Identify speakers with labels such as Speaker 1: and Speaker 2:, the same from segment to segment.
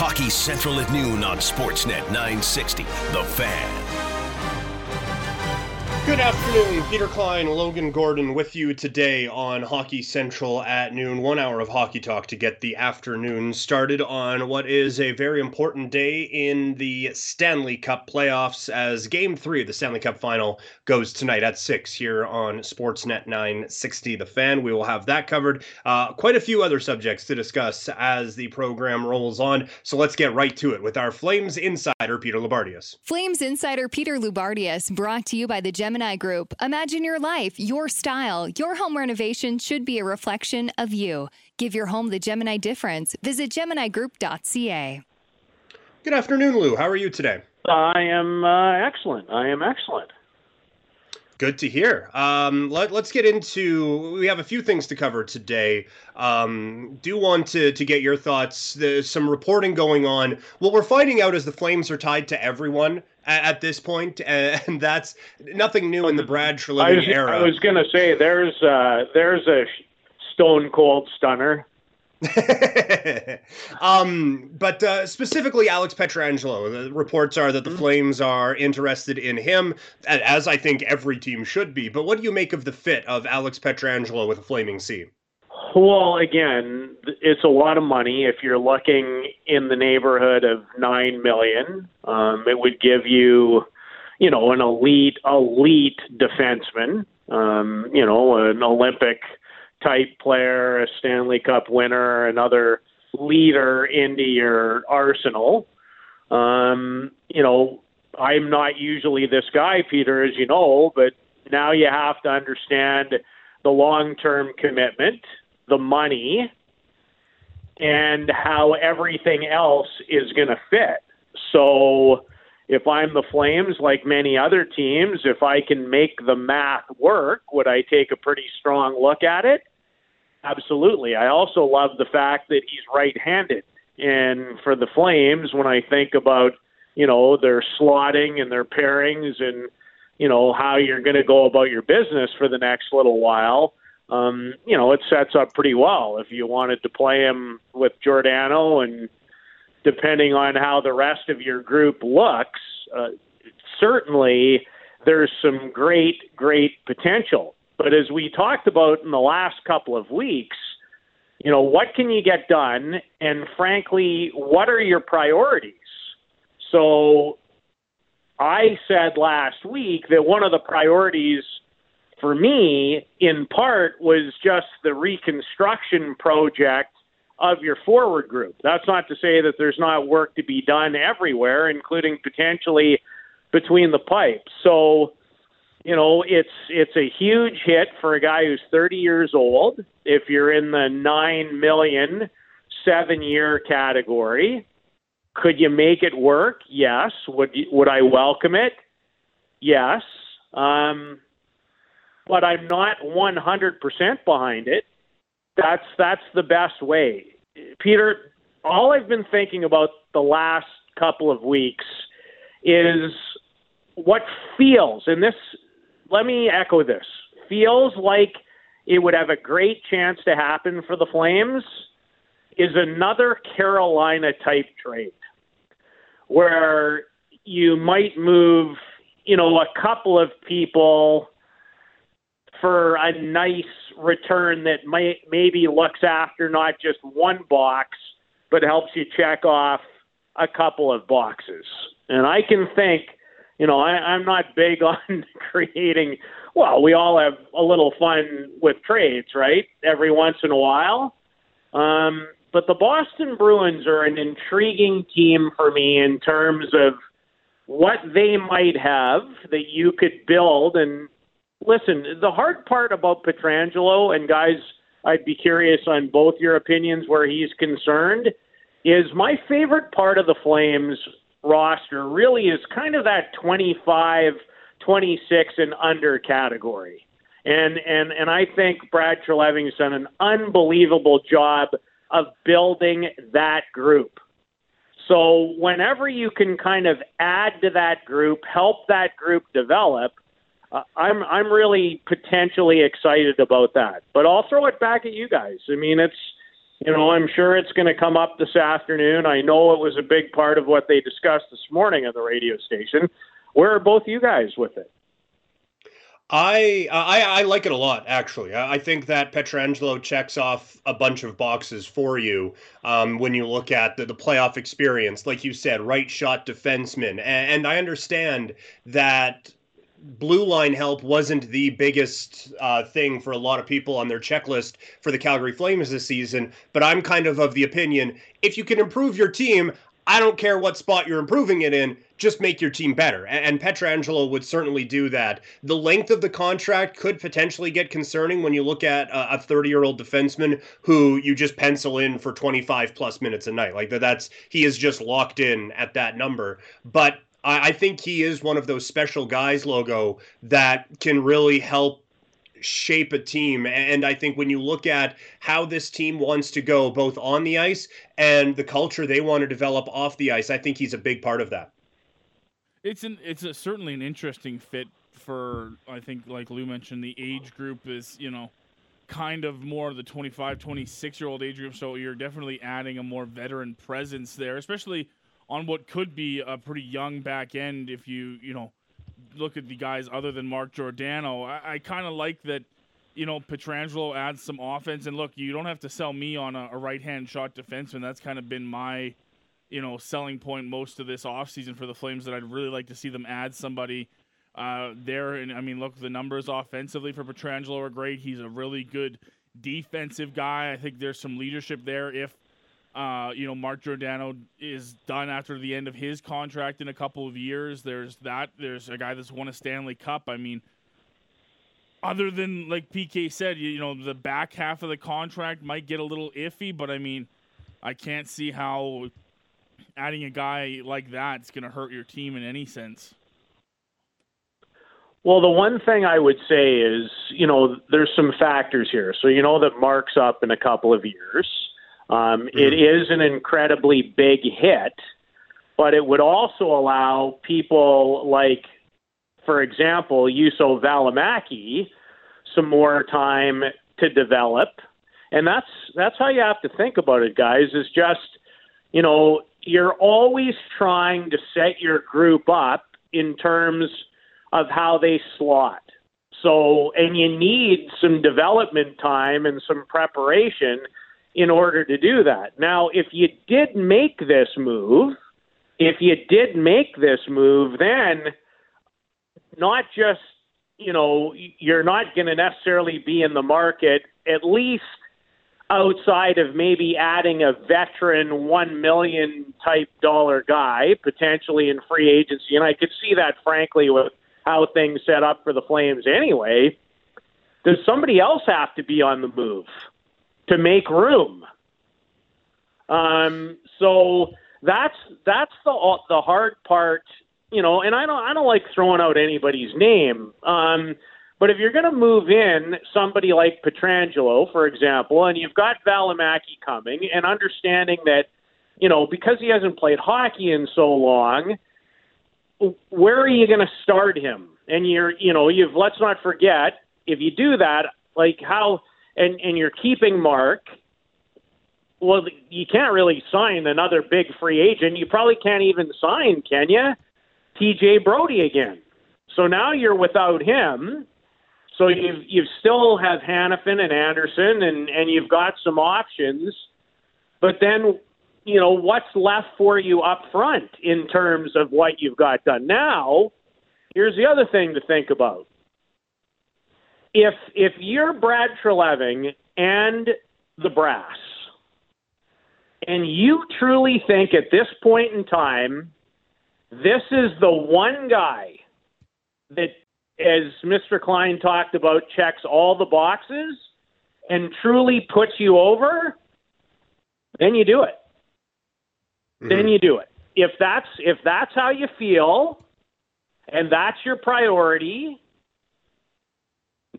Speaker 1: Hockey Central at noon on Sportsnet 960. The Fan.
Speaker 2: Good afternoon, Peter Klein, Logan Gordon with you today on Hockey Central at noon. One hour of hockey talk to get the afternoon started on what is a very important day in the Stanley Cup playoffs as game three of the Stanley Cup final goes tonight at 6 here on Sportsnet 960 The Fan. We will have that covered. Uh, quite a few other subjects to discuss as the program rolls on. So let's get right to it with our Flames insider, Peter Loubardias.
Speaker 3: Flames insider Peter Loubardias, brought to you by the Gemini Gemini Group. Imagine your life, your style. Your home renovation should be a reflection of you. Give your home the Gemini difference. Visit GeminiGroup.ca.
Speaker 2: Good afternoon, Lou. How are you today?
Speaker 4: I am uh, excellent. I am excellent.
Speaker 2: Good to hear. Um, let, us get into. We have a few things to cover today. Um, do want to to get your thoughts. There's some reporting going on. What we're finding out is the Flames are tied to everyone at, at this point, and that's nothing new in the Brad Treliving era.
Speaker 4: I was going to say there's uh, there's a stone cold stunner
Speaker 2: um, but uh, specifically, Alex Pietrangelo. The reports are that the mm-hmm. Flames are interested in him, as I think every team should be. But what do you make of the fit of Alex Pietrangelo with a Flaming C?
Speaker 4: Well, again, it's a lot of money. If you're looking in the neighborhood of nine million, um, it would give you, you know, an elite, elite defenseman. Um, you know, an Olympic type player, a Stanley Cup winner, another leader into your arsenal. Um, you know, I'm not usually this guy, Peter, as you know, but now you have to understand the long term commitment, the money, and how everything else is going to fit. So, if I'm the Flames, like many other teams, if I can make the math work, would I take a pretty strong look at it? Absolutely. I also love the fact that he's right-handed, and for the Flames, when I think about you know their slotting and their pairings and you know how you're going to go about your business for the next little while, um, you know it sets up pretty well. If you wanted to play him with Giordano and depending on how the rest of your group looks, uh, certainly there's some great, great potential. But as we talked about in the last couple of weeks, you know, what can you get done? And frankly, what are your priorities? So I said last week that one of the priorities for me, in part, was just the reconstruction project of your forward group. That's not to say that there's not work to be done everywhere, including potentially between the pipes. So you know, it's it's a huge hit for a guy who's 30 years old. If you're in the nine million seven year category, could you make it work? Yes. Would would I welcome it? Yes. Um, but I'm not 100% behind it. That's that's the best way. Peter, all I've been thinking about the last couple of weeks is what feels, and this let me echo this. Feels like it would have a great chance to happen for the Flames is another Carolina type trade where you might move, you know, a couple of people for a nice return that might maybe looks after not just one box, but helps you check off a couple of boxes. And I can think you know, I, I'm not big on creating. Well, we all have a little fun with trades, right? Every once in a while. Um, but the Boston Bruins are an intriguing team for me in terms of what they might have that you could build. And listen, the hard part about Pietrangelo and guys, I'd be curious on both your opinions where he's concerned, is my favorite part of the Flames roster really is kind of that 25, 26 and under category. And and and I think Brad Treliving's done an unbelievable job of building that group. So whenever you can kind of add to that group, help that group develop, uh, I'm I'm really potentially excited about that. But I'll throw it back at you guys. I mean, it's You know, I'm sure it's going to come up this afternoon. I know it was a big part of what they discussed this morning on the radio station. Where are both you guys with it?
Speaker 2: I, I I like it a lot, actually. I think that Pietrangelo checks off a bunch of boxes for you um, when you look at the, the playoff experience. Like you said, right shot defenseman. And, and I understand that blue line help wasn't the biggest uh, thing for a lot of people on their checklist for the Calgary Flames this season. But I'm kind of of the opinion if you can improve your team, I don't care what spot you're improving it in, just make your team better. And, Pietrangelo would certainly do that. The length of the contract could potentially get concerning when you look at a 30 year old defenseman who you just pencil in for 25 plus minutes a night. Like that's, he is just locked in at that number. But I, I think he is one of those special guys, logo, that can really help shape a team. And I think when you look at how this team wants to go, both on the ice and the culture they want to develop off the ice, I think he's a big part of that.
Speaker 5: It's an it's a, certainly an interesting fit for I think like Lou mentioned the age group is you know kind of more the 25 26 year old age group so you're definitely adding a more veteran presence there especially on what could be a pretty young back end if you you know look at the guys other than Mark Giordano, I, I kind of like that. You know, Pietrangelo adds some offense, and look, you don't have to sell me on a, a right hand shot defenseman. That's kind of been my, you know, selling point most of this offseason for the Flames. That I'd really like to see them add somebody uh, there. And I mean, look, the numbers offensively for Pietrangelo are great. He's a really good defensive guy. I think there's some leadership there if uh, you know, Mark Giordano is done after the end of his contract in a couple of years. There's that. There's a guy that's won a Stanley Cup. I mean, other than like PK said, you, you know, the back half of the contract might get a little iffy, but I mean, I can't see how adding a guy like that is going to hurt your team in any sense.
Speaker 4: Well, the one thing I would say is, you know, there's some factors here. So you know that Mark's up in a couple of years. Um, mm-hmm. it is an incredibly big hit, but it would also allow people like, for example, Juuso Valimaki some more time to develop. And that's that's how you have to think about it, guys, is just, you know, you're always trying to set your group up in terms of how they slot. So, and you need some development time and some preparation in order to do that. Now, if you did make this move, if you did make this move, then not just, you know, you're not going to necessarily be in the market, at least outside of maybe adding a veteran 1 million type dollar guy potentially in free agency. And I could see that, frankly, with how things set up for the Flames anyway. Does somebody else have to be on the move? To make room. Um, so that's that's the the hard part, you know. And I don't I don't like throwing out anybody's name. Um, but if you're going to move in somebody like Pietrangelo, for example, and you've got Valimaki coming, and understanding that, you know, because he hasn't played hockey in so long, where are you going to start him? And you're, you know, you've let's not forget if you do that, like how and and you're keeping Mark, well, you can't really sign another big free agent. You probably can't even sign, can you? TJ Brodie again. So now you're without him. So you've you've still have Hanifin and Andersson, and and you've got some options. But then, you know, what's left for you up front in terms of what you've got done now? Here's the other thing to think about if if you're Brad Treliving and the brass, and you truly think at this point in time, this is the one guy that, as Mr. Klein talked about, checks all the boxes and truly puts you over, then you do it. Mm-hmm. Then you do it. If that's if that's how you feel, and that's your priority,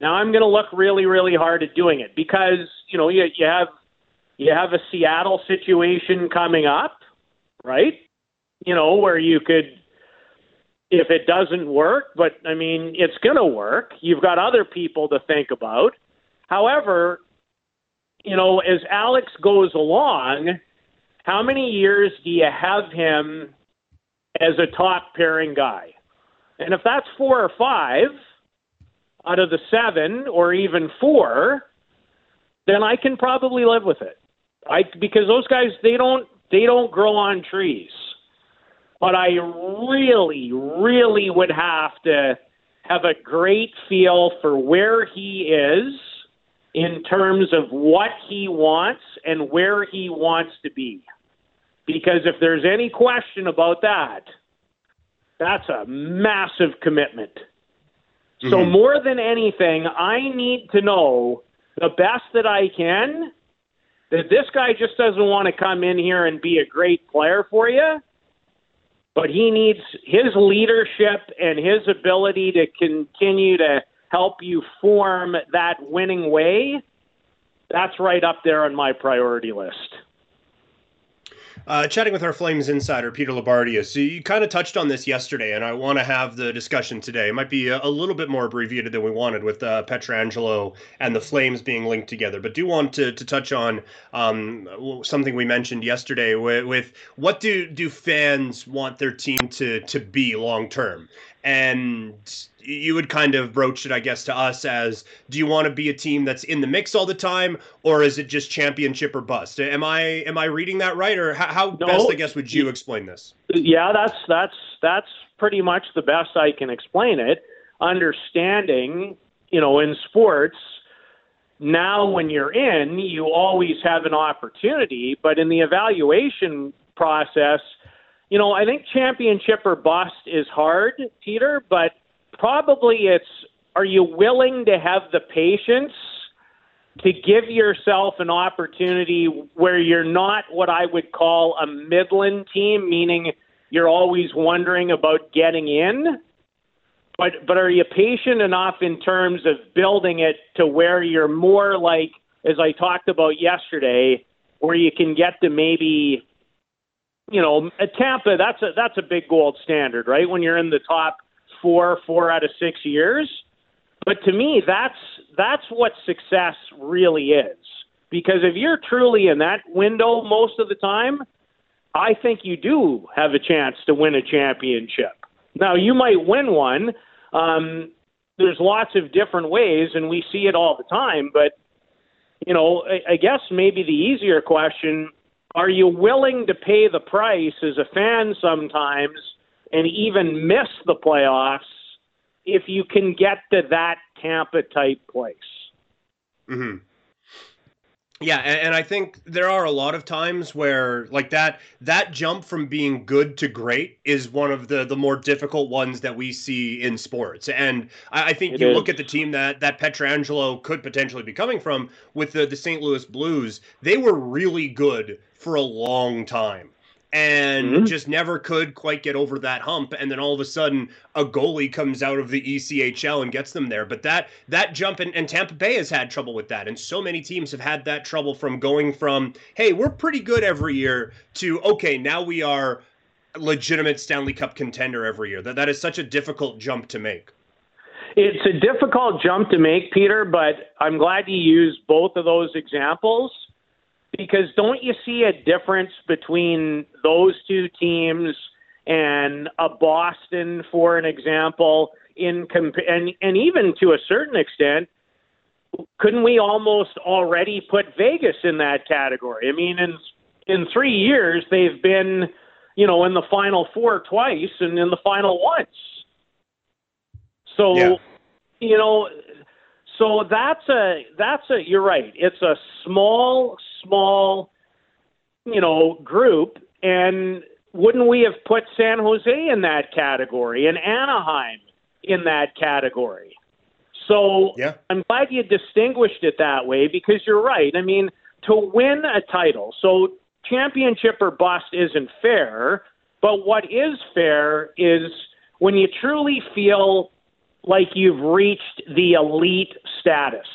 Speaker 4: now I'm going to look really, really hard at doing it because you know you, you have you have a Seattle situation coming up, right? You know where you could, if it doesn't work, but I mean it's going to work. You've got other people to think about. However, you know, as Alex goes along, how many years do you have him as a top pairing guy? And if that's four or five out of the seven, or even four, then I can probably live with it. I because those guys they don't they don't grow on trees. But I really, really would have to have a great feel for where he is in terms of what he wants and where he wants to be. Because if there's any question about that, that's a massive commitment. Mm-hmm. So, more than anything, I need to know the best that I can that this guy just doesn't want to come in here and be a great player for you, but he needs his leadership and his ability to continue to help you form that winning way. That's right up there on my priority list.
Speaker 2: Uh, chatting with our Flames insider, Peter Loubardias. So you kind of touched on this yesterday, and I want to have the discussion today. It might be a, a little bit more abbreviated than we wanted with uh, Pietrangelo and the Flames being linked together, but do want to, to touch on um, something we mentioned yesterday with, with what do, do fans want their team to, to be long term? And you would kind of broach it, I guess, to us as do you want to be a team that's in the mix all the time, or is it just championship or bust? Am I am I reading that right, or how, how no, best I guess would you explain this?
Speaker 4: Yeah, that's that's that's pretty much the best I can explain it. Understanding, you know, in sports, now when you're in, you always have an opportunity, but in the evaluation process. You know, I think championship or bust is hard, Peter, but probably it's are you willing to have the patience to give yourself an opportunity where you're not what I would call a Midland team, meaning you're always wondering about getting in. But but are you patient enough in terms of building it to where you're more like, as I talked about yesterday, where you can get to maybe, you know, a Tampa. That's a that's a big gold standard, right? When you're in the top four, four out of six years. But to me, that's that's what success really is. Because if you're truly in that window most of the time, I think you do have a chance to win a championship. Now, you might win one. Um, there's lots of different ways, and we see it all the time. But, you know, I, I guess maybe the easier question are you willing to pay the price as a fan sometimes and even miss the playoffs if you can get to that Tampa type place.
Speaker 2: Mm-hmm. Yeah, and, and, I think there are a lot of times where like that that jump from being good to great is one of the the more difficult ones that we see in sports. And I, I think it you is. look at the team that that Pietrangelo could potentially be coming from with the, the St. Louis Blues, they were really good for a long time and mm-hmm. just never could quite get over that hump. And then all of a sudden a goalie comes out of the ECHL and gets them there. But that that jump and, and Tampa Bay has had trouble with that. And so many teams have had that trouble from going from hey we're pretty good every year to okay now we are legitimate Stanley Cup contender every year. That that is such a difficult jump to make.
Speaker 4: It's a difficult jump to make Peter but I'm glad you used both of those examples because don't you see a difference between those two teams and a Boston, for an example, in comp- and and even to a certain extent, couldn't we almost already put Vegas in that category? I mean, in in three years they've been, you know, in the final four twice and in the final once. So, yeah. you know, so that's a that's a you're right. It's a small small you know group and wouldn't we have put San Jose in that category and Anaheim in that category? So yeah. I'm glad you distinguished it that way because you're right. I mean, to win a title, so championship or bust isn't fair, but what is fair is when you truly feel like you've reached the elite status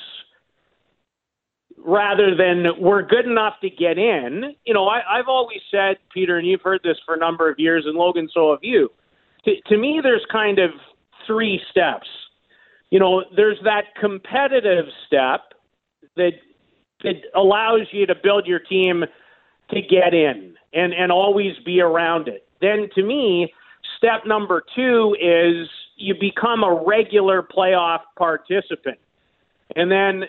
Speaker 4: rather than we're good enough to get in. You know, I, I've always said, Peter, and you've heard this for a number of years, and Logan, so have you. To, to me, there's kind of three steps. You know, there's that competitive step that that allows you to build your team to get in and, and always be around it. Then to me, step number two is you become a regular playoff participant. And then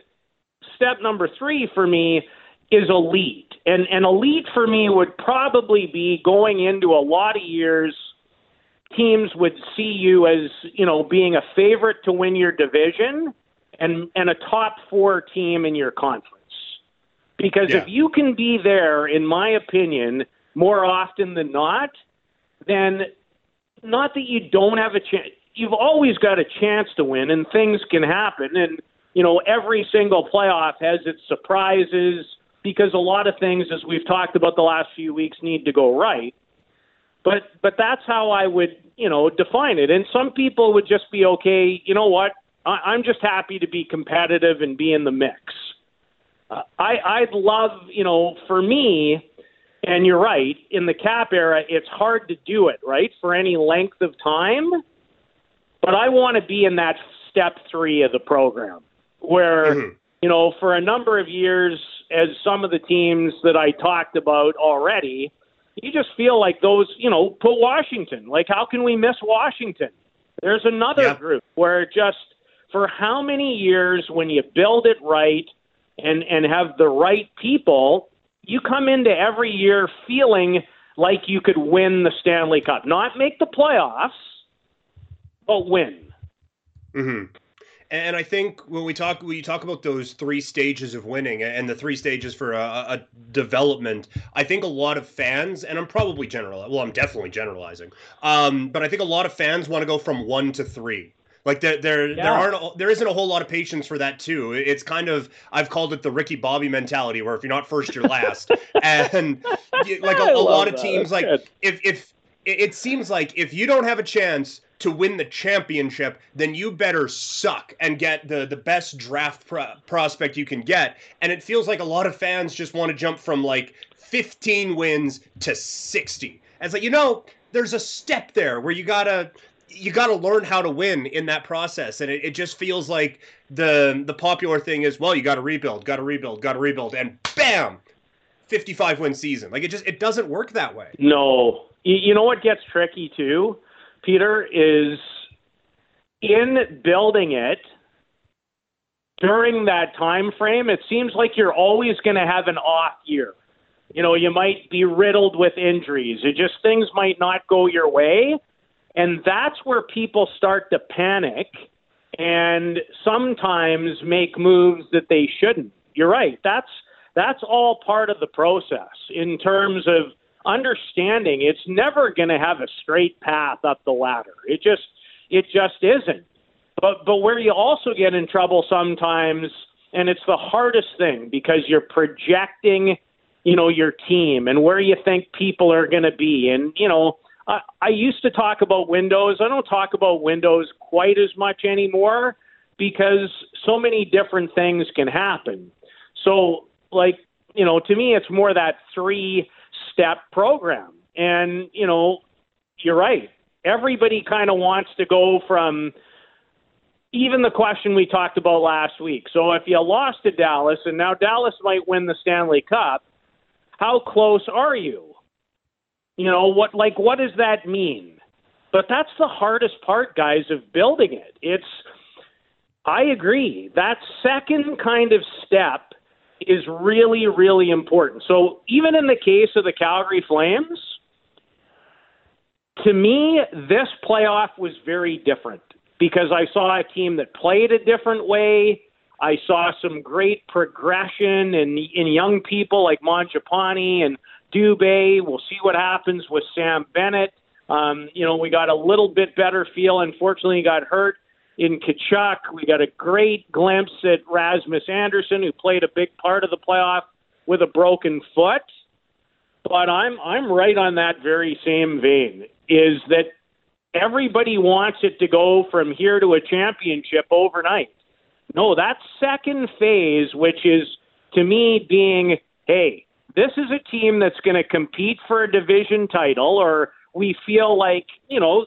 Speaker 4: step number three for me is elite. And, and elite for me would probably be going into a lot of years – teams would see you as you know being a favorite to win your division and and a top four team in your conference. Because yeah. if you can be there, in my opinion, more often than not, then not that you don't have a chance. You've always got a chance to win, and things can happen. And you know, every single playoff has its surprises because a lot of things, as we've talked about the last few weeks, need to go right. But but that's how I would you know define it. And some people would just be okay. You know what? I, I'm just happy to be competitive and be in the mix. Uh, I I'd love you know for me. And you're right. In the cap era, it's hard to do it, right, for any length of time. But I want to be in that step three of the program where, mm-hmm. you know, for a number of years, as some of the teams that I talked about already, you just feel like those, you know, put Washington. Like, how can we miss Washington? There's another yep. group where just for how many years, when you build it right and and have the right people, you come into every year feeling like you could win the Stanley Cup, not make the playoffs, but win.
Speaker 2: Mm-hmm. And I think when we talk, when you talk about those three stages of winning and the three stages for a, a, development, I think a lot of fans, and I'm probably general, well, I'm definitely generalizing, um, but I think a lot of fans want to go from one to three. Like there, there, yeah. there aren't, there isn't a whole lot of patience for that too. It's kind of, I've called it the Ricky Bobby mentality, where if you're not first, you're last. and like a, a lot of teams, like if if it seems like if you don't have a chance to win the championship, then you better suck and get the the best draft pro- prospect you can get. And it feels like a lot of fans just want to jump from like 15 wins to 60. And it's like, you know, there's a step there where you gotta you got to learn how to win in that process. And it, it just feels like the the popular thing is well you got to rebuild got to rebuild got to rebuild. And bam! 55 win season. Like it just it doesn't work that way.
Speaker 4: No. You know what gets tricky too Peter, is in building it during that time frame, it seems like you're always going to have an off year. You know, you might be riddled with injuries. It just things might not go your way, and that's where people start to panic and sometimes make moves that they shouldn't. You're right. That's that's all part of the process in terms of understanding it's never going to have a straight path up the ladder. It just it just isn't. But but where you also get in trouble sometimes and it's the hardest thing because you're projecting, you know, your team and where you think people are going to be and you know, I, I used to talk about windows. I don't talk about windows quite as much anymore because so many different things can happen. So, like, you know, to me, it's more that three step program. And, you know, you're right. Everybody kind of wants to go from even the question we talked about last week. So if you lost to Dallas and now Dallas might win the Stanley Cup, how close are you? You know, what like what does that mean? But that's the hardest part, guys, of building it. It's I agree. That second kind of step is really, really important. So even in the case of the Calgary Flames, to me, this playoff was very different because I saw a team that played a different way. I saw some great progression in in young people like Mangiapane and Dubé. We'll see what happens with Sam Bennett. Um, you know, we got a little bit better feel. Unfortunately, he got hurt in Tkachuk. We got a great glimpse at Rasmus Andersson, who played a big part of the playoff with a broken foot. But I'm I'm right on that very same vein. Is that everybody wants it to go from here to a championship overnight? No, that second phase, which is to me being, hey, this is a team that's going to compete for a division title, or we feel like you know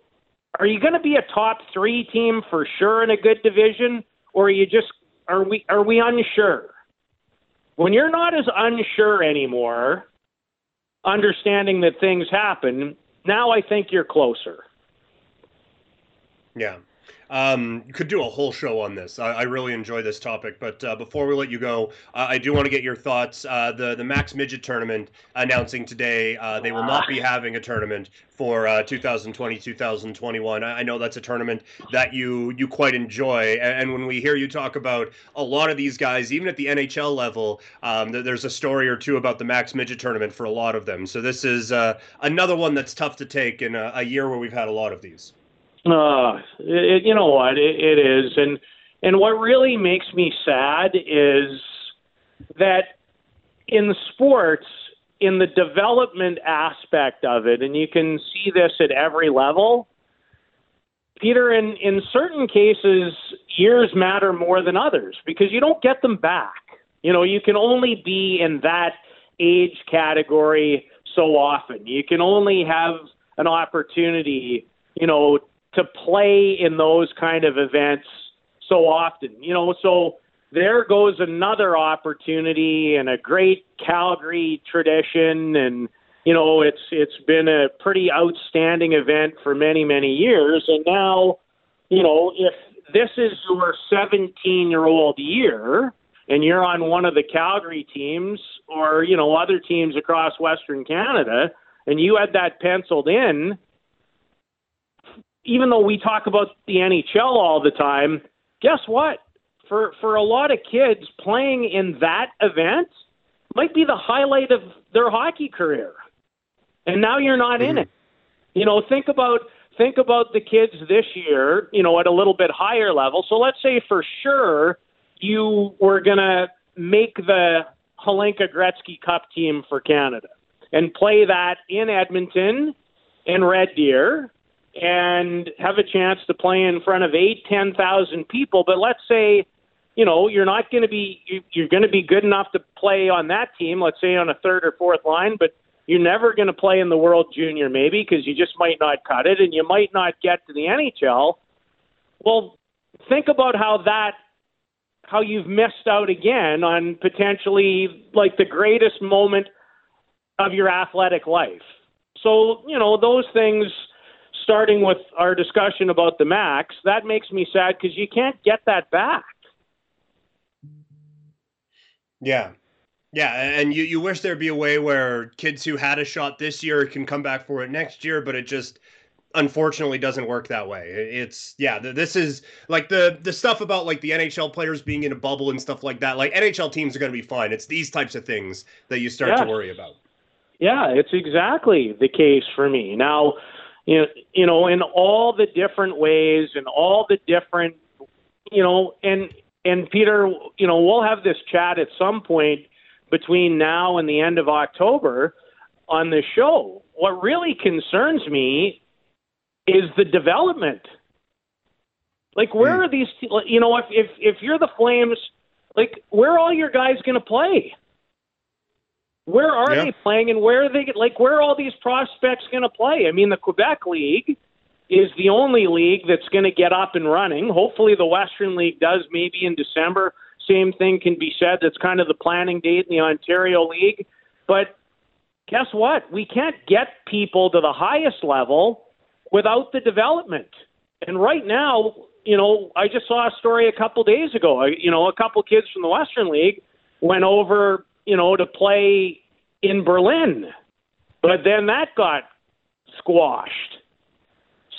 Speaker 4: are you going to be a top three team for sure in a good division, or are you just are we are we unsure? when you're not as unsure anymore, understanding that things happen, now I think you're closer.
Speaker 2: Yeah. Um, you could do a whole show on this. I, I really enjoy this topic, but uh, before we let you go, uh, I do want to get your thoughts. Uh, the the Mac's Midget tournament announcing today uh, they will not be having a tournament for 2020-2021. Uh, I, I know that's a tournament that you you quite enjoy, and, and, when we hear you talk about a lot of these guys, even at the NHL level, um, there's a story or two about the Mac's Midget tournament for a lot of them. So this is uh, another one that's tough to take in a, a year where we've had a lot of these.
Speaker 4: Uh, it, you know what? It, it is, and and what really makes me sad is that in sports, in the development aspect of it, and you can see this at every level. Peter, in, in certain cases, years matter more than others because you don't get them back. You know, you can only be in that age category so often. You can only have an opportunity, you know, to play in those kind of events so often. You know, so there goes another opportunity and a great Calgary tradition and you know it's it's been a pretty outstanding event for many many years and now you know if this is your 17 year old year and you're on one of the Calgary teams or you know other teams across western Canada and you had that penciled in even though we talk about the NHL all the time, guess what? For for a lot of kids, playing in that event might be the highlight of their hockey career. And now you're not mm-hmm. in it. You know, think about think about the kids this year, you know, at a little bit higher level. So let's say for sure you were going to make the Hlinka Gretzky Cup team for Canada and play that in Edmonton and Red Deer and have a chance to play in front of eight, ten thousand people. But let's say, you know, you're not going to be you're going to be good enough to play on that team. Let's say on a third or fourth line, but you're never going to play in the World Junior maybe because you just might not cut it, and you might not get to the NHL. Well, think about how that how you've missed out again on potentially like the greatest moment of your athletic life. So, you know, those things starting with our discussion about the Mac's, that makes me sad because you can't get that back.
Speaker 2: Yeah. Yeah, and you, you wish there'd be a way where kids who had a shot this year can come back for it next year, but it just unfortunately doesn't work that way. It's yeah, this is like the the stuff about like the NHL players being in a bubble and stuff like that. Like NHL teams are going to be fine. It's these types of things that you start to worry about.
Speaker 4: Yeah, it's exactly the case for me. Now, you know, you know, in all the different ways and all the different, you know, and and Peter, you know, we'll have this chat at some point between now and the end of October on the show. What really concerns me is the development. Like, where mm. are these? You know, if if if you're the Flames, like, where are all your guys going to play? Where are yeah. they playing, and where are they like? Where are all these prospects going to play? I mean, the Quebec League is the only league that's going to get up and running. Hopefully, the Western League does maybe in December. Same thing can be said. That's kind of the planning date in the Ontario League. But guess what? We can't get people to the highest level without the development. And right now, you know, I just saw a story a couple days ago. You know, a couple kids from the Western League went over you know, to play in Berlin. But then that got squashed.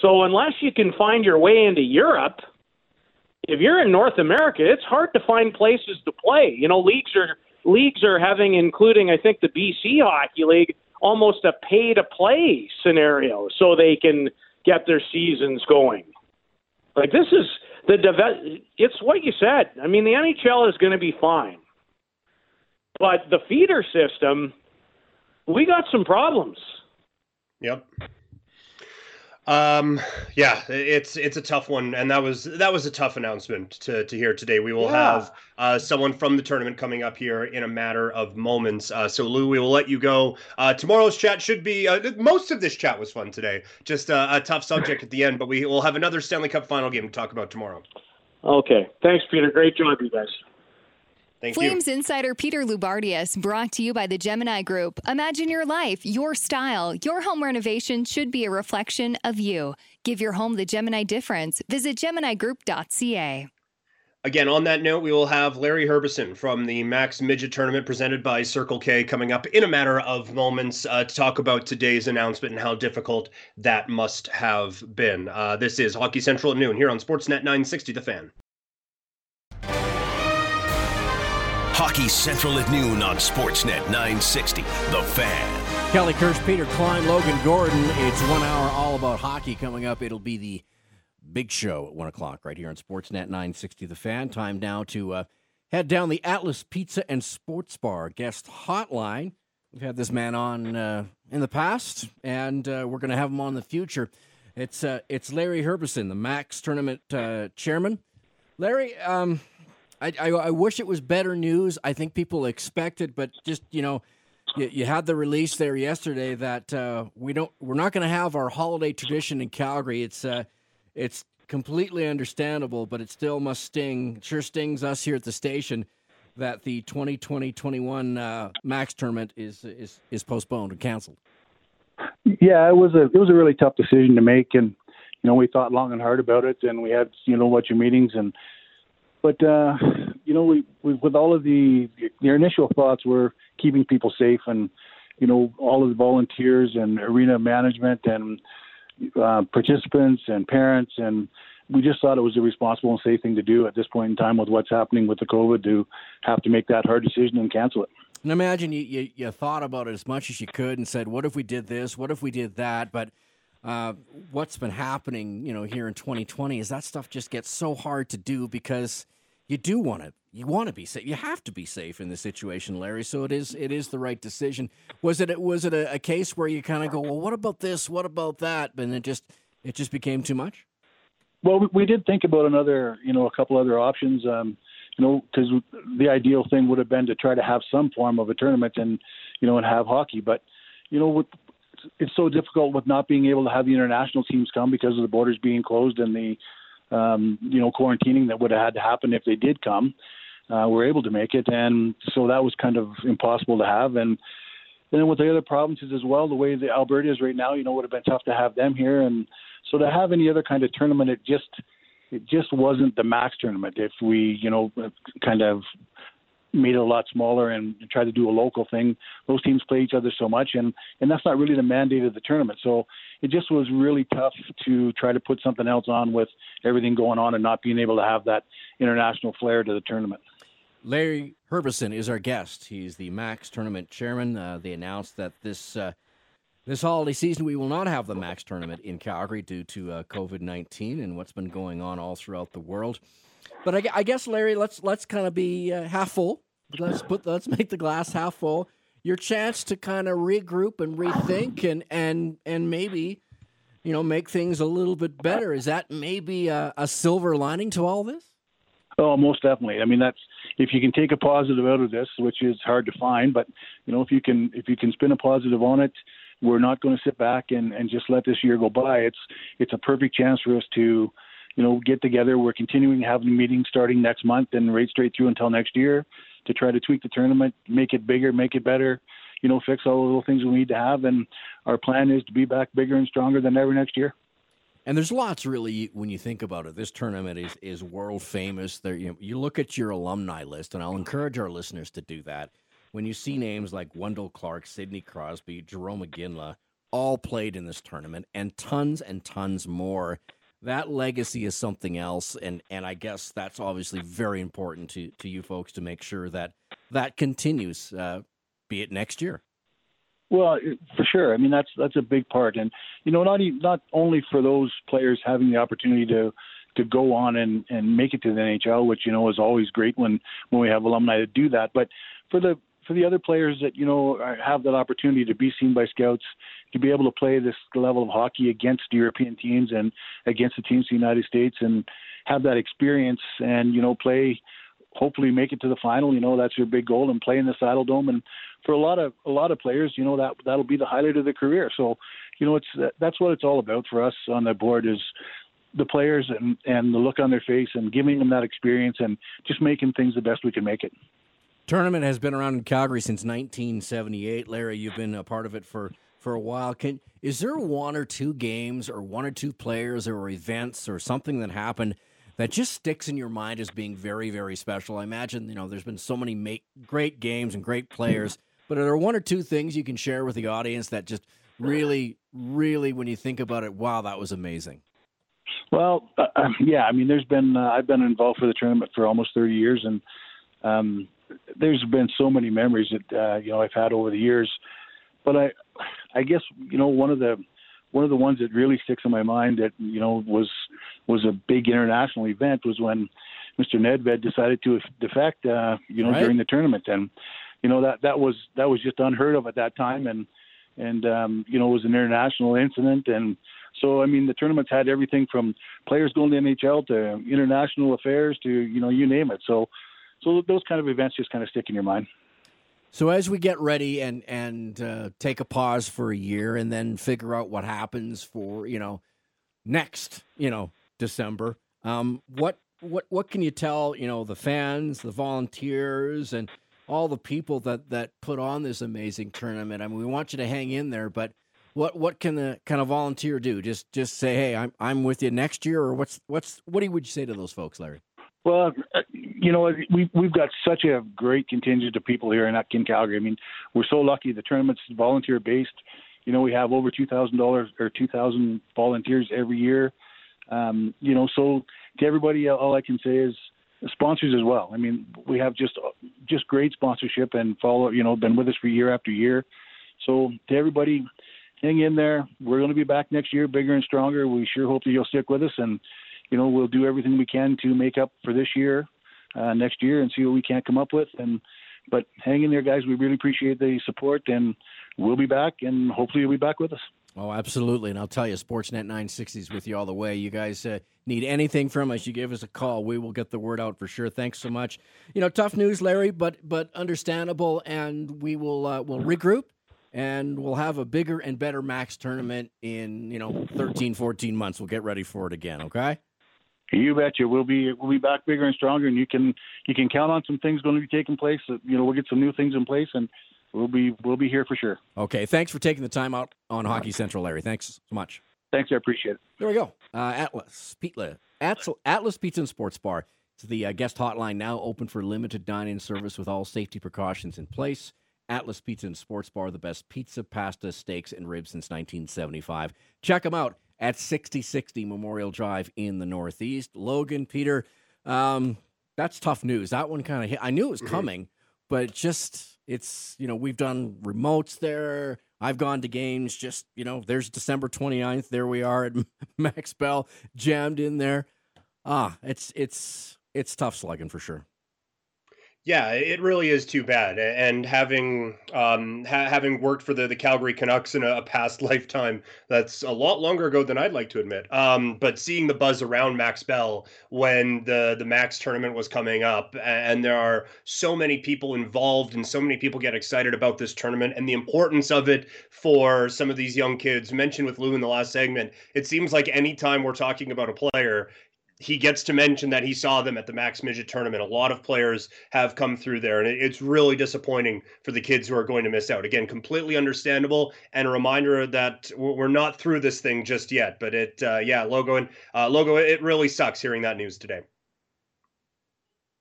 Speaker 4: So unless you can find your way into Europe, if you're in North America, it's hard to find places to play. You know, leagues are leagues are having, including I think the BC Hockey League, almost a pay to play scenario so they can get their seasons going. Like this is the it's what you said. I mean, the NHL is going to be fine. But the feeder system, we got some problems.
Speaker 2: Yep. Um, yeah, it's it's a tough one, and that was that was a tough announcement to to hear today. We will yeah. have uh, someone from the tournament coming up here in a matter of moments. Uh, so Lou, we will let you go. Uh, tomorrow's chat should be uh, most of this chat was fun today. Just uh, a tough subject at the end, but we will have another Stanley Cup final game to talk about tomorrow.
Speaker 4: Okay, thanks, Peter. Great job, you guys.
Speaker 2: Thank
Speaker 3: Flames
Speaker 2: you.
Speaker 3: insider Peter Loubardias brought to you by the Gemini Group. Imagine your life, your style. Your home renovation should be a reflection of you. Give your home the Gemini difference. Visit GeminiGroup.ca.
Speaker 2: Again, on that note, we will have Larry Herbison from the Mac's Midget Tournament presented by Circle K coming up in a matter of moments uh, to talk about today's announcement and how difficult that must have been. Uh, this is Hockey Central at noon here on Sportsnet 960 The Fan.
Speaker 1: Hockey Central at noon on Sportsnet 960. The Fan.
Speaker 6: Kelly Kirsch, Peter Klein, Logan Gordon. It's one hour all about hockey coming up. It'll be the big show at 1 o'clock right here on Sportsnet 960 The Fan. Time now to uh, head down the Atlas Pizza and Sports Bar guest hotline. We've had this man on uh, in the past, and uh, we're going to have him on in the future. It's uh, it's Larry Herbison, the Mac's Tournament uh, chairman. Larry, um, I, I, I wish it was better news. I think people expect it, but just you know, you, you had the release there yesterday that uh, we don't we're not going to have our holiday tradition in Calgary. It's uh, it's completely understandable, but it still must sting. It sure stings us here at the station that the 2020-21 uh, Mac's tournament is is is postponed and canceled.
Speaker 7: Yeah, it was a it was a really tough decision to make, and you know we thought long and hard about it, and we had you know a bunch of meetings, and but uh, you know we, we with all of the your initial thoughts were keeping people safe, and you know all of the volunteers and arena management and uh, participants and parents, and we just thought it was a responsible and safe thing to do at this point in time with what's happening with the COVID to have to make that hard decision and cancel it.
Speaker 6: And imagine you, you, you thought about it as much as you could and said, what if we did this? What if we did that? But uh, what's been happening, you know, here in 2020 is that stuff just gets so hard to do because you do want to you want to be safe. You have to be safe in this situation, Larry. So it is it is the right decision. Was it was it a, a case where you kind of go, well, what about this? What about that? And it just it just became too much.
Speaker 7: Well, we, did think about another, you know, a couple other options. Um, you know, because the ideal thing would have been to try to have some form of a tournament and, you know, and have hockey. But, you know, with, it's so difficult with not being able to have the international teams come because of the borders being closed and the, um, you know, quarantining that would have had to happen if they did come. Uh, we're able to make it, and so that was kind of impossible to have. And then with the other provinces as well, the way the Alberta is right now, you know, would have been tough to have them here. And so to have any other kind of tournament, it just it just wasn't the Mac's tournament. If we, you know, kind of made it a lot smaller and tried to do a local thing, those teams play each other so much, and and that's not really the mandate of the tournament. So it just was really tough to try to put something else on with everything going on and not being able to have that international flair to the tournament.
Speaker 6: Larry Herbison is our guest. He's the Mac's Tournament chairman. Uh, they announced that this uh, this holiday season we will not have the Mac's Tournament in Calgary due to uh, COVID nineteen and what's been going on all throughout the world. But I, I guess Larry, let's let's kind of be uh, half full. Let's put let's make the glass half full. Your chance to kind of regroup and rethink and and and maybe you know make things a little bit better. Is that maybe a, a silver lining to all this?
Speaker 7: Oh, most definitely. I mean, that's if you can take a positive out of this, which is hard to find, but you know, if you can if you can spin a positive on it, we're not going to sit back and, and just let this year go by. It's it's a perfect chance for us to, you know, get together. We're continuing having meetings starting next month and right straight through until next year to try to tweak the tournament, make it bigger, make it better, you know, fix all the little things we need to have. And our plan is to be back bigger and stronger than ever next year.
Speaker 6: And there's lots really when you think about it. This tournament is is world famous. There, you, know, you look at your alumni list, and I'll encourage our listeners to do that. When you see names like Wendel Clark, Sidney Crosby, Jarome Iginla, all played in this tournament, and tons and tons more. That legacy is something else, and and I guess that's obviously very important to to you folks to make sure that that continues, uh, be it next year.
Speaker 7: Well, for sure. I mean, that's that's a big part, and you know, not even, not only for those players having the opportunity to to go on and and make it to the NHL, which you know is always great when when we have alumni to do that, but for the for the other players that you know have that opportunity to be seen by scouts, to be able to play this level of hockey against European teams and against the teams in the United States, and have that experience, and you know play hopefully make it to the final. You know that's your big goal, and play in the Saddledome. And for a lot of a lot of players, you know that that'll be the highlight of their career. So, you know, it's that's what it's all about for us on the board is the players and and the look on their face and giving them that experience and just making things the best we can make it.
Speaker 6: Tournament has been around in Calgary since 1978. Larry, you've been a part of it for for a while. Can is there one or two games or one or two players or events or something that happened that just sticks in your mind as being very very special? I imagine you know there's been so many make, great games and great players, but are there one or two things you can share with the audience that just really really when you think about it, wow, that was amazing.
Speaker 7: Well, uh, yeah, I mean, there's been uh, I've been involved for the tournament for almost 30 years, and um, there's been so many memories that uh, you know I've had over the years. But I, I guess you know one of the one of the ones that really sticks in my mind that you know was was a big international event was when Mr. Nedved decided to defect, uh, you know,
Speaker 6: Right.
Speaker 7: during the tournament, and you know that that was that was just unheard of at that time, and and um, you know it was an international incident, and so I mean the tournament's had everything from players going to NHL to international affairs to you know you name it. So so those kind of events just kind of stick in your mind.
Speaker 6: So as we get ready and and uh, take a pause for a year and then figure out what happens for you know next you know December, um, what what what can you tell you know the fans, the volunteers, and all the people that that put on this amazing tournament? I mean, we want you to hang in there, but what what can the kind of volunteer do? Just just say, hey, I'm I'm with you next year, or what's what's what would you say to those folks, Larry?
Speaker 7: Well, uh, you know, we we've got such a great contingent of people here in in Calgary. I mean, we're so lucky. The tournament's volunteer based. You know, we have over two thousand dollars or two thousand volunteers every year. Um, you know, so to everybody, all I can say is sponsors as well. I mean, we have just just great sponsorship and follow. You know, been with us for year after year. So to everybody, hang in there. We're going to be back next year, bigger and stronger. We sure hope that you'll stick with us and you know, we'll do everything we can to make up for this year, uh, next year, and see what we can't come up with. And but hang in there, guys. We really appreciate the support, and we'll be back, and hopefully you'll be back with us.
Speaker 6: Oh, absolutely. And I'll tell you, Sportsnet 960 is with you all the way. You guys uh, need anything from us, you give us a call. We will get the word out for sure. Thanks so much. You know, tough news, Larry, but but understandable. And we will uh, we'll regroup and we'll have a bigger and better Mac's tournament in, you know, 13, 14 months. We'll get ready for it again, okay?
Speaker 7: You betcha. We'll be we'll be back bigger and stronger, and you can you can count on some things going to be taking place. You know, we'll get some new things in place, and we'll be we'll be here for sure.
Speaker 6: Okay. Thanks for taking the time out on Hockey Central, Larry. Thanks so much.
Speaker 7: Thanks, I appreciate it.
Speaker 6: There we go. Uh, Atlas Pizza, Atlas, Atlas Pizza and Sports Bar. It's the uh, guest hotline now open for limited dining service with all safety precautions in place. Atlas Pizza and Sports Bar, the best pizza, pasta, steaks, and ribs since 1975. Check them out at 6060 Memorial Drive in the Northeast. Logan, Peter, um, that's tough news. That one kind of hit. I knew it was coming, but just it's you know we've done remotes there. I've gone to games. Just you know, there's December 29th. There we are at Max Bell, jammed in there. Ah, it's it's it's tough slugging for sure.
Speaker 2: Yeah, it really is too bad. And having um, ha- having worked for the, the Calgary Canucks in a, a past lifetime, that's a lot longer ago than I'd like to admit. Um, but seeing the buzz around Max Bell when the the Mac's tournament was coming up, and there are so many people involved, and so many people get excited about this tournament and the importance of it for some of these young kids. Mentioned with Lou in the last segment, it seems like anytime we're talking about a player, he gets to mention that he saw them at the Mac's Midget tournament. A lot of players have come through there, and it's really disappointing for the kids who are going to miss out. Again, completely understandable, and a reminder that we're not through this thing just yet. But it, uh, yeah, logo and uh, logo, it really sucks hearing that news today.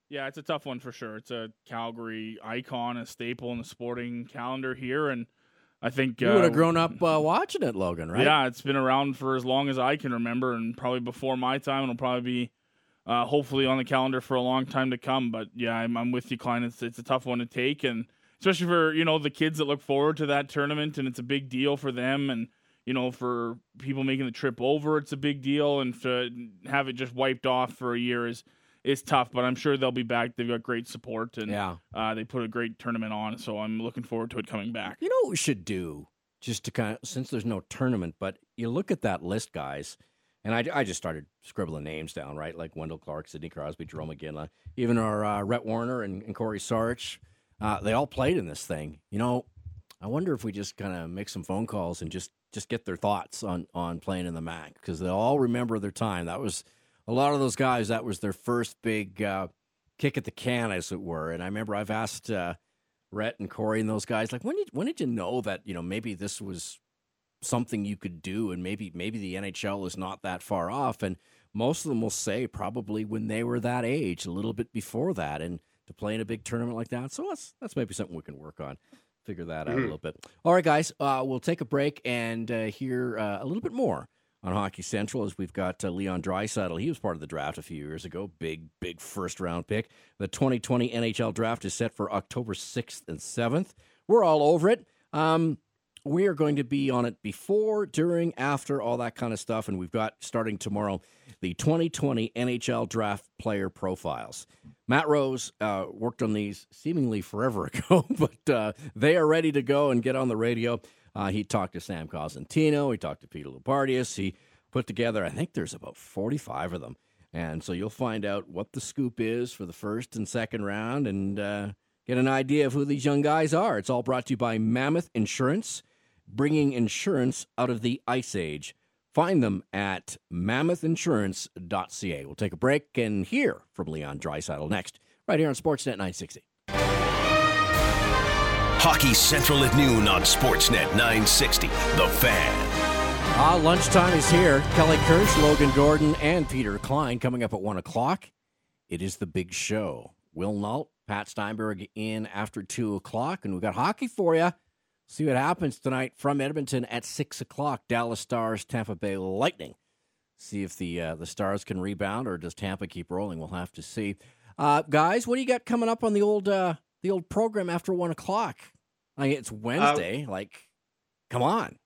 Speaker 5: Yeah, it's a tough one for sure. It's a Calgary icon, a staple in the sporting calendar here, and I think
Speaker 6: You
Speaker 5: uh,
Speaker 6: would have grown up uh, watching it, Logan, right?
Speaker 5: Yeah, it's been around for as long as I can remember, and probably before my time. It'll probably be, uh, hopefully, on the calendar for a long time to come. But yeah, I'm, I'm with you, Klein. It's it's a tough one to take, and especially for you know the kids that look forward to that tournament, and it's a big deal for them, and you know for people making the trip over, it's a big deal, and to have it just wiped off for a year is is tough. But I'm sure they'll be back. They've got great support, and
Speaker 6: Yeah.
Speaker 5: uh, they put a great tournament on. So I'm looking forward to it coming back.
Speaker 6: You know what we should do, just to kind of since there's no tournament, but you look at that list, guys, and I, I just started scribbling names down, right? Like Wendel Clark, Sidney Crosby, Jarome Iginla, even our uh, Rhett Warrener and, and Corey Sarich. Uh, they all played in this thing. You know, I wonder if we just kind of make some phone calls and just just get their thoughts on on playing in the MAC because they'll all remember their time. That was a lot of those guys. That was their first big. Uh, kick at the can, as it were. And I remember I've asked uh, Rhett and Corey and those guys, like, when did when did you know that you know maybe this was something you could do, and maybe maybe the NHL is not that far off. And most of them will say probably when they were that age, a little bit before that, and to play in a big tournament like that. So that's that's maybe something we can work on. Figure that out mm-hmm. a little bit. All right, guys, uh, we'll take a break and uh, hear uh, a little bit more on Hockey Central as we've got uh, Leon Draisaitl. He was part of the draft a few years ago. Big, big first round pick. The 2020 NHL draft is set for October 6th and 7th. We're all over it. Um, we are going to be on it before, during, after, all that kind of stuff. And we've got starting tomorrow the 2020 NHL draft player profiles. Matt Rose uh, worked on these seemingly forever ago, but uh, they are ready to go and get on the radio. Uh, he talked to Sam Cosentino. He talked to Peter Loubardias. He put together, I think there's about 45 of them. And so you'll find out what the scoop is for the first and second round and uh, get an idea of who these young guys are. It's all brought to you by Mammoth Insurance, bringing insurance out of the ice age. Find them at mammothinsurance.ca. We'll take a break and hear from Leon Draisaitl next, right here on Sportsnet 960.
Speaker 1: Hockey Central at noon on Sportsnet 960. The Fan.
Speaker 6: Ah, lunchtime is here. Kelly Kirsch, Logan Gordon, and Peter Klein coming up at 1 o'clock. It is the big show. Will Nault, Pat Steinberg in after 2 o'clock, and we've got hockey for you. See what happens tonight from Edmonton at 6 o'clock. Dallas Stars, Tampa Bay Lightning. See if the uh, the Stars can rebound or does Tampa keep rolling. We'll have to see. Uh, guys, what do you got coming up on the old uh, the old program after one o'clock. Like it's Wednesday. Uh, like, come on.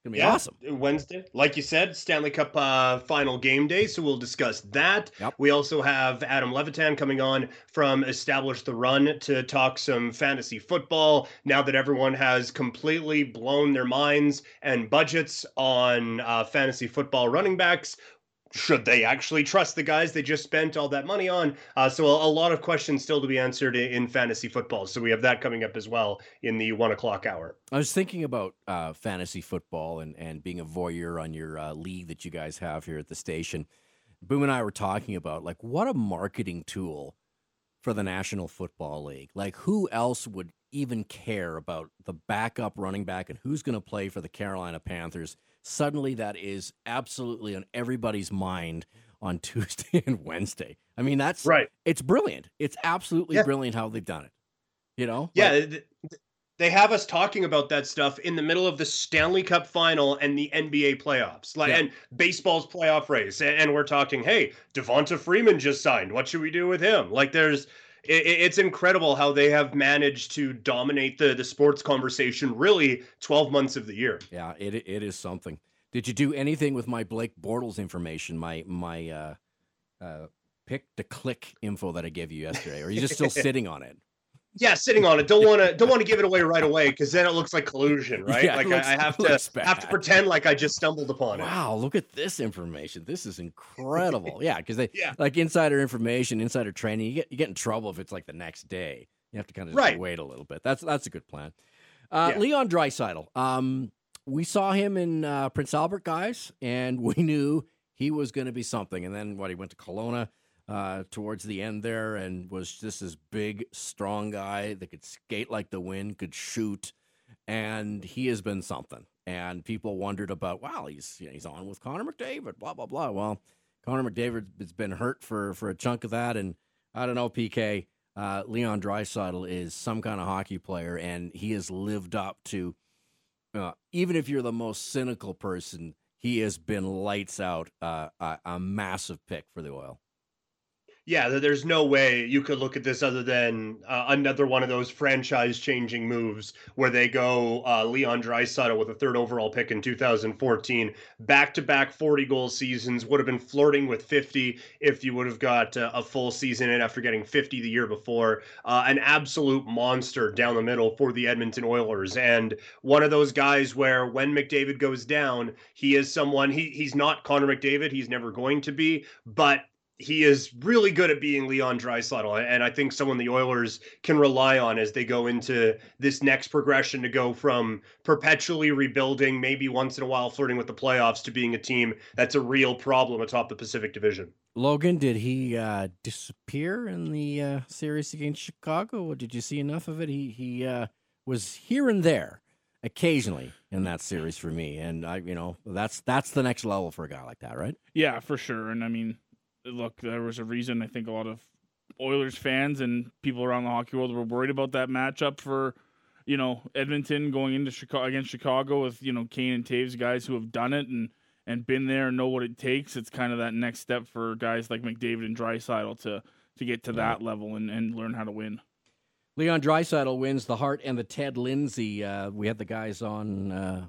Speaker 6: It's gonna be yeah, awesome.
Speaker 2: Wednesday, like you said, Stanley Cup uh, final game day. So we'll discuss that. Yep. We also have Adam Levitan coming on from Establish the Run to talk some fantasy football. Now that everyone has completely blown their minds and budgets on uh, fantasy football running backs, should they actually trust the guys they just spent all that money on? Uh, so a, a, lot of questions still to be answered in, in, fantasy football. So we have that coming up as well in the one o'clock hour.
Speaker 6: I was thinking about uh, fantasy football and, and being a voyeur on your uh, league that you guys have here at the station. Boom and I were talking about like what a marketing tool for the National Football League. Like who else would even care about the backup running back and who's going to play for the Carolina Panthers? Suddenly that is absolutely on everybody's mind on Tuesday and Wednesday. I mean, that's
Speaker 2: right.
Speaker 6: It's brilliant. It's absolutely yeah. brilliant how they've done it. You know?
Speaker 2: Yeah. Like, they have us talking about that stuff in the middle of the Stanley Cup final and the NBA playoffs, like yeah. and baseball's playoff race. And, and we're talking, hey, Devonta Freeman just signed. What should we do with him? Like, there's it, it's incredible how they have managed to dominate the the sports conversation really 12 months of the year.
Speaker 6: Yeah, it it is something. Did you do anything with my Blake Bortles information, my my uh, uh, pick to click info that I gave you yesterday? Or are you just still sitting on it?
Speaker 2: Yeah, sitting on it. Don't want to don't want to give it away right away because then it looks like collusion, right?
Speaker 6: Yeah,
Speaker 2: like
Speaker 6: looks,
Speaker 2: I, I, have to have to pretend like I just stumbled upon
Speaker 6: wow,
Speaker 2: it.
Speaker 6: Wow, look at this information. This is incredible. yeah, because they yeah. like insider information, insider training. You get you get in trouble if it's like the next day. You have to kind of right. wait a little bit. That's that's a good plan. Uh, yeah. Leon Draisaitl. Um, we saw him in uh, Prince Albert, guys, and we knew he was going to be something. And then what? He went to Kelowna uh, towards the end there and was just this big, strong guy that could skate like the wind, could shoot, and he has been something. And people wondered about, wow, he's you know, he's on with Connor McDavid, blah blah blah. Well, Connor McDavid has been hurt for for a chunk of that, and I don't know, PK. Uh, Leon Draisaitl is some kind of hockey player, and he has lived up to. Uh, even if you're the most cynical person, he has been lights out. Uh, a, a massive pick for the Oil
Speaker 2: yeah, there's no way you could look at this other than uh, another one of those franchise-changing moves where they go uh, Leon Draisaitl with a third overall pick in 2014, back-to-back 40-goal seasons, would have been flirting with 50 if you would have got uh, a full season in after getting 50 the year before. Uh, an absolute monster down the middle for the Edmonton Oilers, and one of those guys where when McDavid goes down, he is someone he he's not Connor McDavid, he's never going to be, but he is really good at being Leon Draisaitl, and I think someone the Oilers can rely on as they go into this next progression to go from perpetually rebuilding, maybe once in a while flirting with the playoffs, to being a team that's a real problem atop the Pacific Division.
Speaker 6: Logan, did he uh, disappear in the uh, series against Chicago? Did you see enough of it? He he uh, was here and there, occasionally in that series for me, and I, you know, that's that's the next level for a guy like that, right?
Speaker 5: Yeah, for sure. And I mean, look, there was a reason I think a lot of Oilers fans and people around the hockey world were worried about that matchup for, you know, Edmonton going into Chicago against Chicago with you know Kane and Toews guys who have done it and and been there and know what it takes. It's kind of that next step for guys like McDavid and Draisaitl to to get to that level and, and learn how to win.
Speaker 6: Leon Draisaitl wins the Hart and the Ted Lindsay. Uh, we had the guys on uh,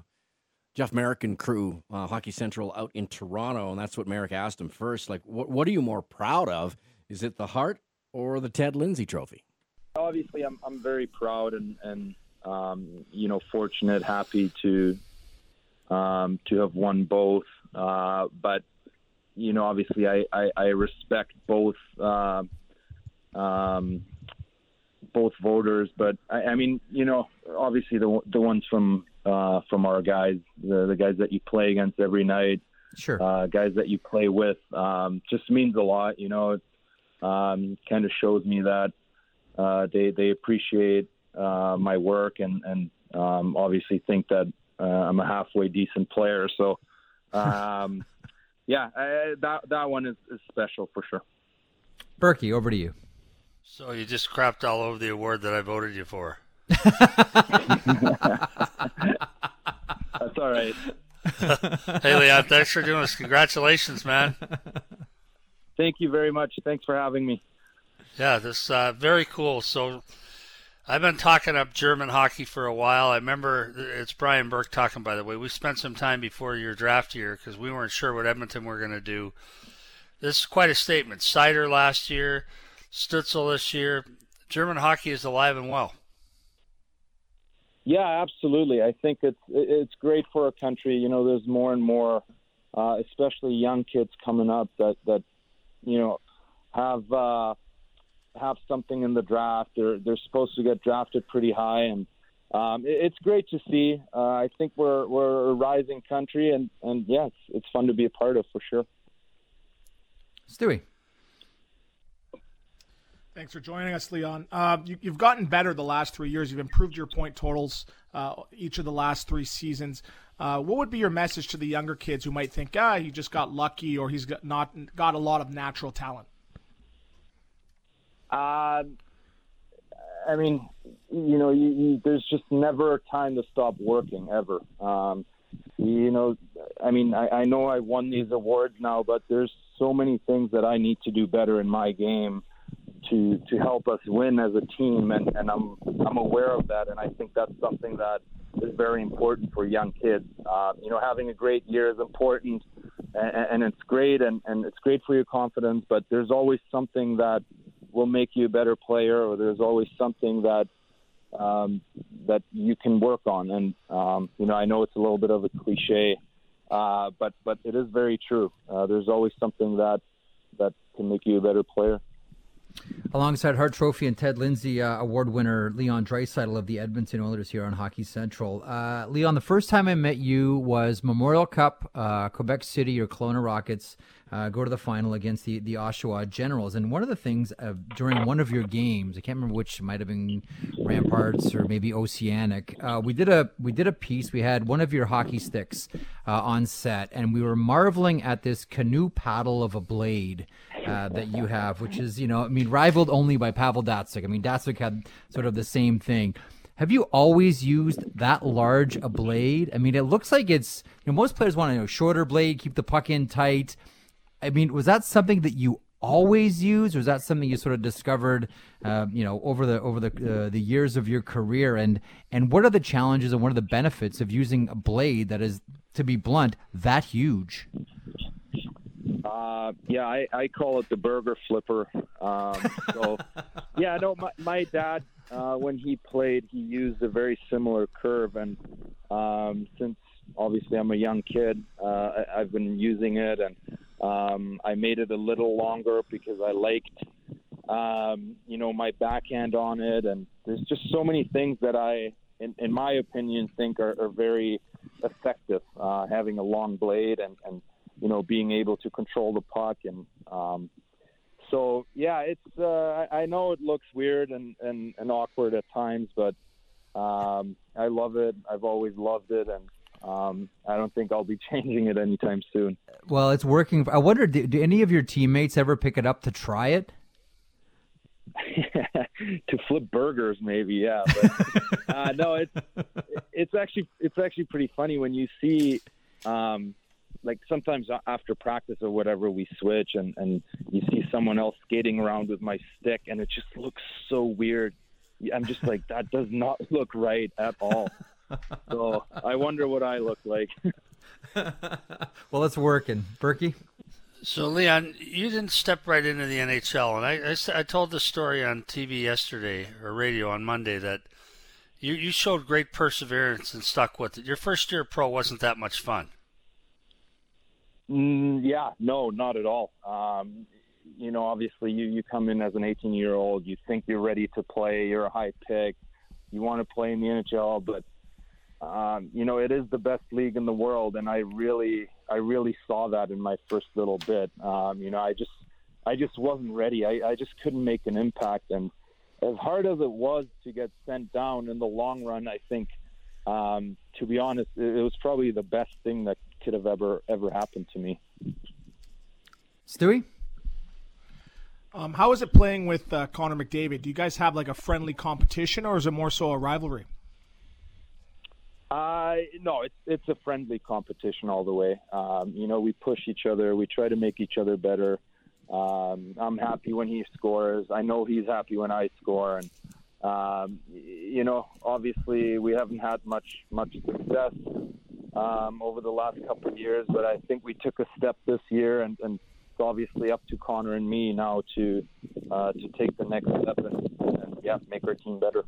Speaker 6: Jeff Marek and crew, uh, Hockey Central out in Toronto, and that's what Merrick asked him first. Like, what what are you more proud of? Is it the Hart or the Ted Lindsay Trophy?
Speaker 8: Obviously, I'm I'm very proud and and um, you know fortunate, happy to um, to have won both. Uh, but you know, obviously, I I, I respect both. Uh, um, both voters, but I, I mean, you know, obviously the the ones from uh, from our guys, the, the guys that you play against every night,
Speaker 9: sure,
Speaker 8: uh, guys that you play with, um, just means a lot. You know, it um, kind of shows me that uh, they they appreciate uh, my work and and um, obviously think that uh, I'm a halfway decent player. So, um, yeah, I, that that one is, is special for sure.
Speaker 9: Berkey, over to you.
Speaker 10: So you just crapped all over the award that I voted you for.
Speaker 8: That's all right.
Speaker 10: hey, Leon, thanks for doing this. Congratulations, man.
Speaker 8: Thank you very much. Thanks for having me.
Speaker 10: Yeah, this uh, very cool. So I've been talking up German hockey for a while. I remember it's Brian Burke talking, by the way. We spent some time before your draft year because we weren't sure what Edmonton were going to do. This is quite a statement. Seider last year, Stützle this year. German hockey is alive and well.
Speaker 8: Yeah, absolutely. I think it's it's great for our country. You know, there's more and more, uh, especially young kids coming up that that you know have uh, have something in the draft. They're they're supposed to get drafted pretty high, and um, it, it's great to see. Uh, I think we're we're a rising country, and and yeah, it's, it's fun to be a part of for sure.
Speaker 9: Stewie.
Speaker 11: Thanks for joining us, Leon. Uh, you, have gotten better the last three years. You've improved your point totals uh, each of the last three seasons. Uh, what would be your message to the younger kids who might think, ah, he just got lucky or he's got not got a lot of natural talent?
Speaker 8: Uh, I mean, you know, you, you, there's just never a time to stop working ever. Um, you know, I mean, I, I know I won these awards now, but there's so many things that I need to do better in my game to to help us win as a team, and, and I'm I'm aware of that, and I think that's something that is very important for young kids. Uh, you know, having a great year is important, and, and it's great, and, and it's great for your confidence. But there's always something that will make you a better player, or there's always something that um, that you can work on. And um, you know, I know it's a little bit of a cliche, uh, but but it is very true. Uh, there's always something that that can make you a better player.
Speaker 9: Alongside Hart Trophy and Ted Lindsay uh, Award winner Leon Draisaitl of the Edmonton Oilers here on Hockey Central. Uh, Leon, the first time I met you was Memorial Cup, uh, Quebec City or Kelowna Rockets uh, go to the final against the, the Oshawa Generals. And one of the things uh, during one of your games, I can't remember which, might have been Ramparts or maybe Oceanic. Uh, we did a we did a piece. We had one of your hockey sticks on set, and we were marveling at this canoe paddle of a blade uh, that you have, which is, you know, I mean, rivaled only by Pavel Datsyuk. I mean, Datsyuk had sort of the same thing. Have you always used that large a blade? I mean, it looks like it's, you know, most players want to know shorter blade, keep the puck in tight. I mean, was that something that you always use, or is that something you sort of discovered, uh, you know, over the over the uh, the years of your career? And and what are the challenges and what are the benefits of using a blade that is, to be blunt, that huge?
Speaker 8: Uh, yeah, I, I call it the burger flipper. Um, so, yeah, no, my, my dad, uh, when he played, he used a very similar curve. And um, since obviously I'm a young kid, uh, I, I've been using it. And Um, I made it a little longer because I liked, um, you know, my backhand on it, and there's just so many things that I, in, in my opinion, think are, are very effective. Uh, having a long blade and, and you know being able to control the puck and um, so yeah, it's uh, I, know it looks weird and, and, and awkward at times, but um, I love it. I've always loved it, and um, I don't think I'll be changing it anytime soon.
Speaker 9: Well, it's working. I wonder, do, do any of your teammates ever pick it up to try it?
Speaker 8: to flip burgers, maybe, yeah. But uh, no, it's it's actually it's actually pretty funny when you see, um, like sometimes after practice or whatever, we switch and and you see someone else skating around with my stick, and it just looks so weird. I'm just like that does not look right at all. so I wonder what I look like.
Speaker 9: well, it's working, Berkey.
Speaker 10: So, Leon, you didn't step right into the NHL, and I, I, I, told the story on TV yesterday or radio on Monday that you, you showed great perseverance and stuck with it. Your first year pro wasn't that much fun.
Speaker 8: Mm, yeah, no, not at all. Um, you know, obviously, you, you come in as an 18 year old, you think you're ready to play, you're a high pick, you want to play in the NHL, but um, you know, it is the best league in the world, and I really, I really saw that in my first little bit. Um, you know, I just, I just wasn't ready. I, I just couldn't make an impact, and as hard as it was to get sent down in the long run, I think, um, to be honest, it, it was probably the best thing that could have ever, ever happened to me.
Speaker 9: Stewie.
Speaker 11: Um, how is it playing with uh, Connor McDavid? Do you guys have like a friendly competition, or is it more so a rivalry?
Speaker 8: Uh, no, it's it's a friendly competition all the way. Um, you know, we push each other. We try to make each other better. Um, I'm happy when he scores. I know he's happy when I score, and um, you know, obviously we haven't had much much success um, over the last couple of years, but I think we took a step this year, and, and it's obviously up to Connor and me now to uh, to take the next step and, and yeah, make our team better.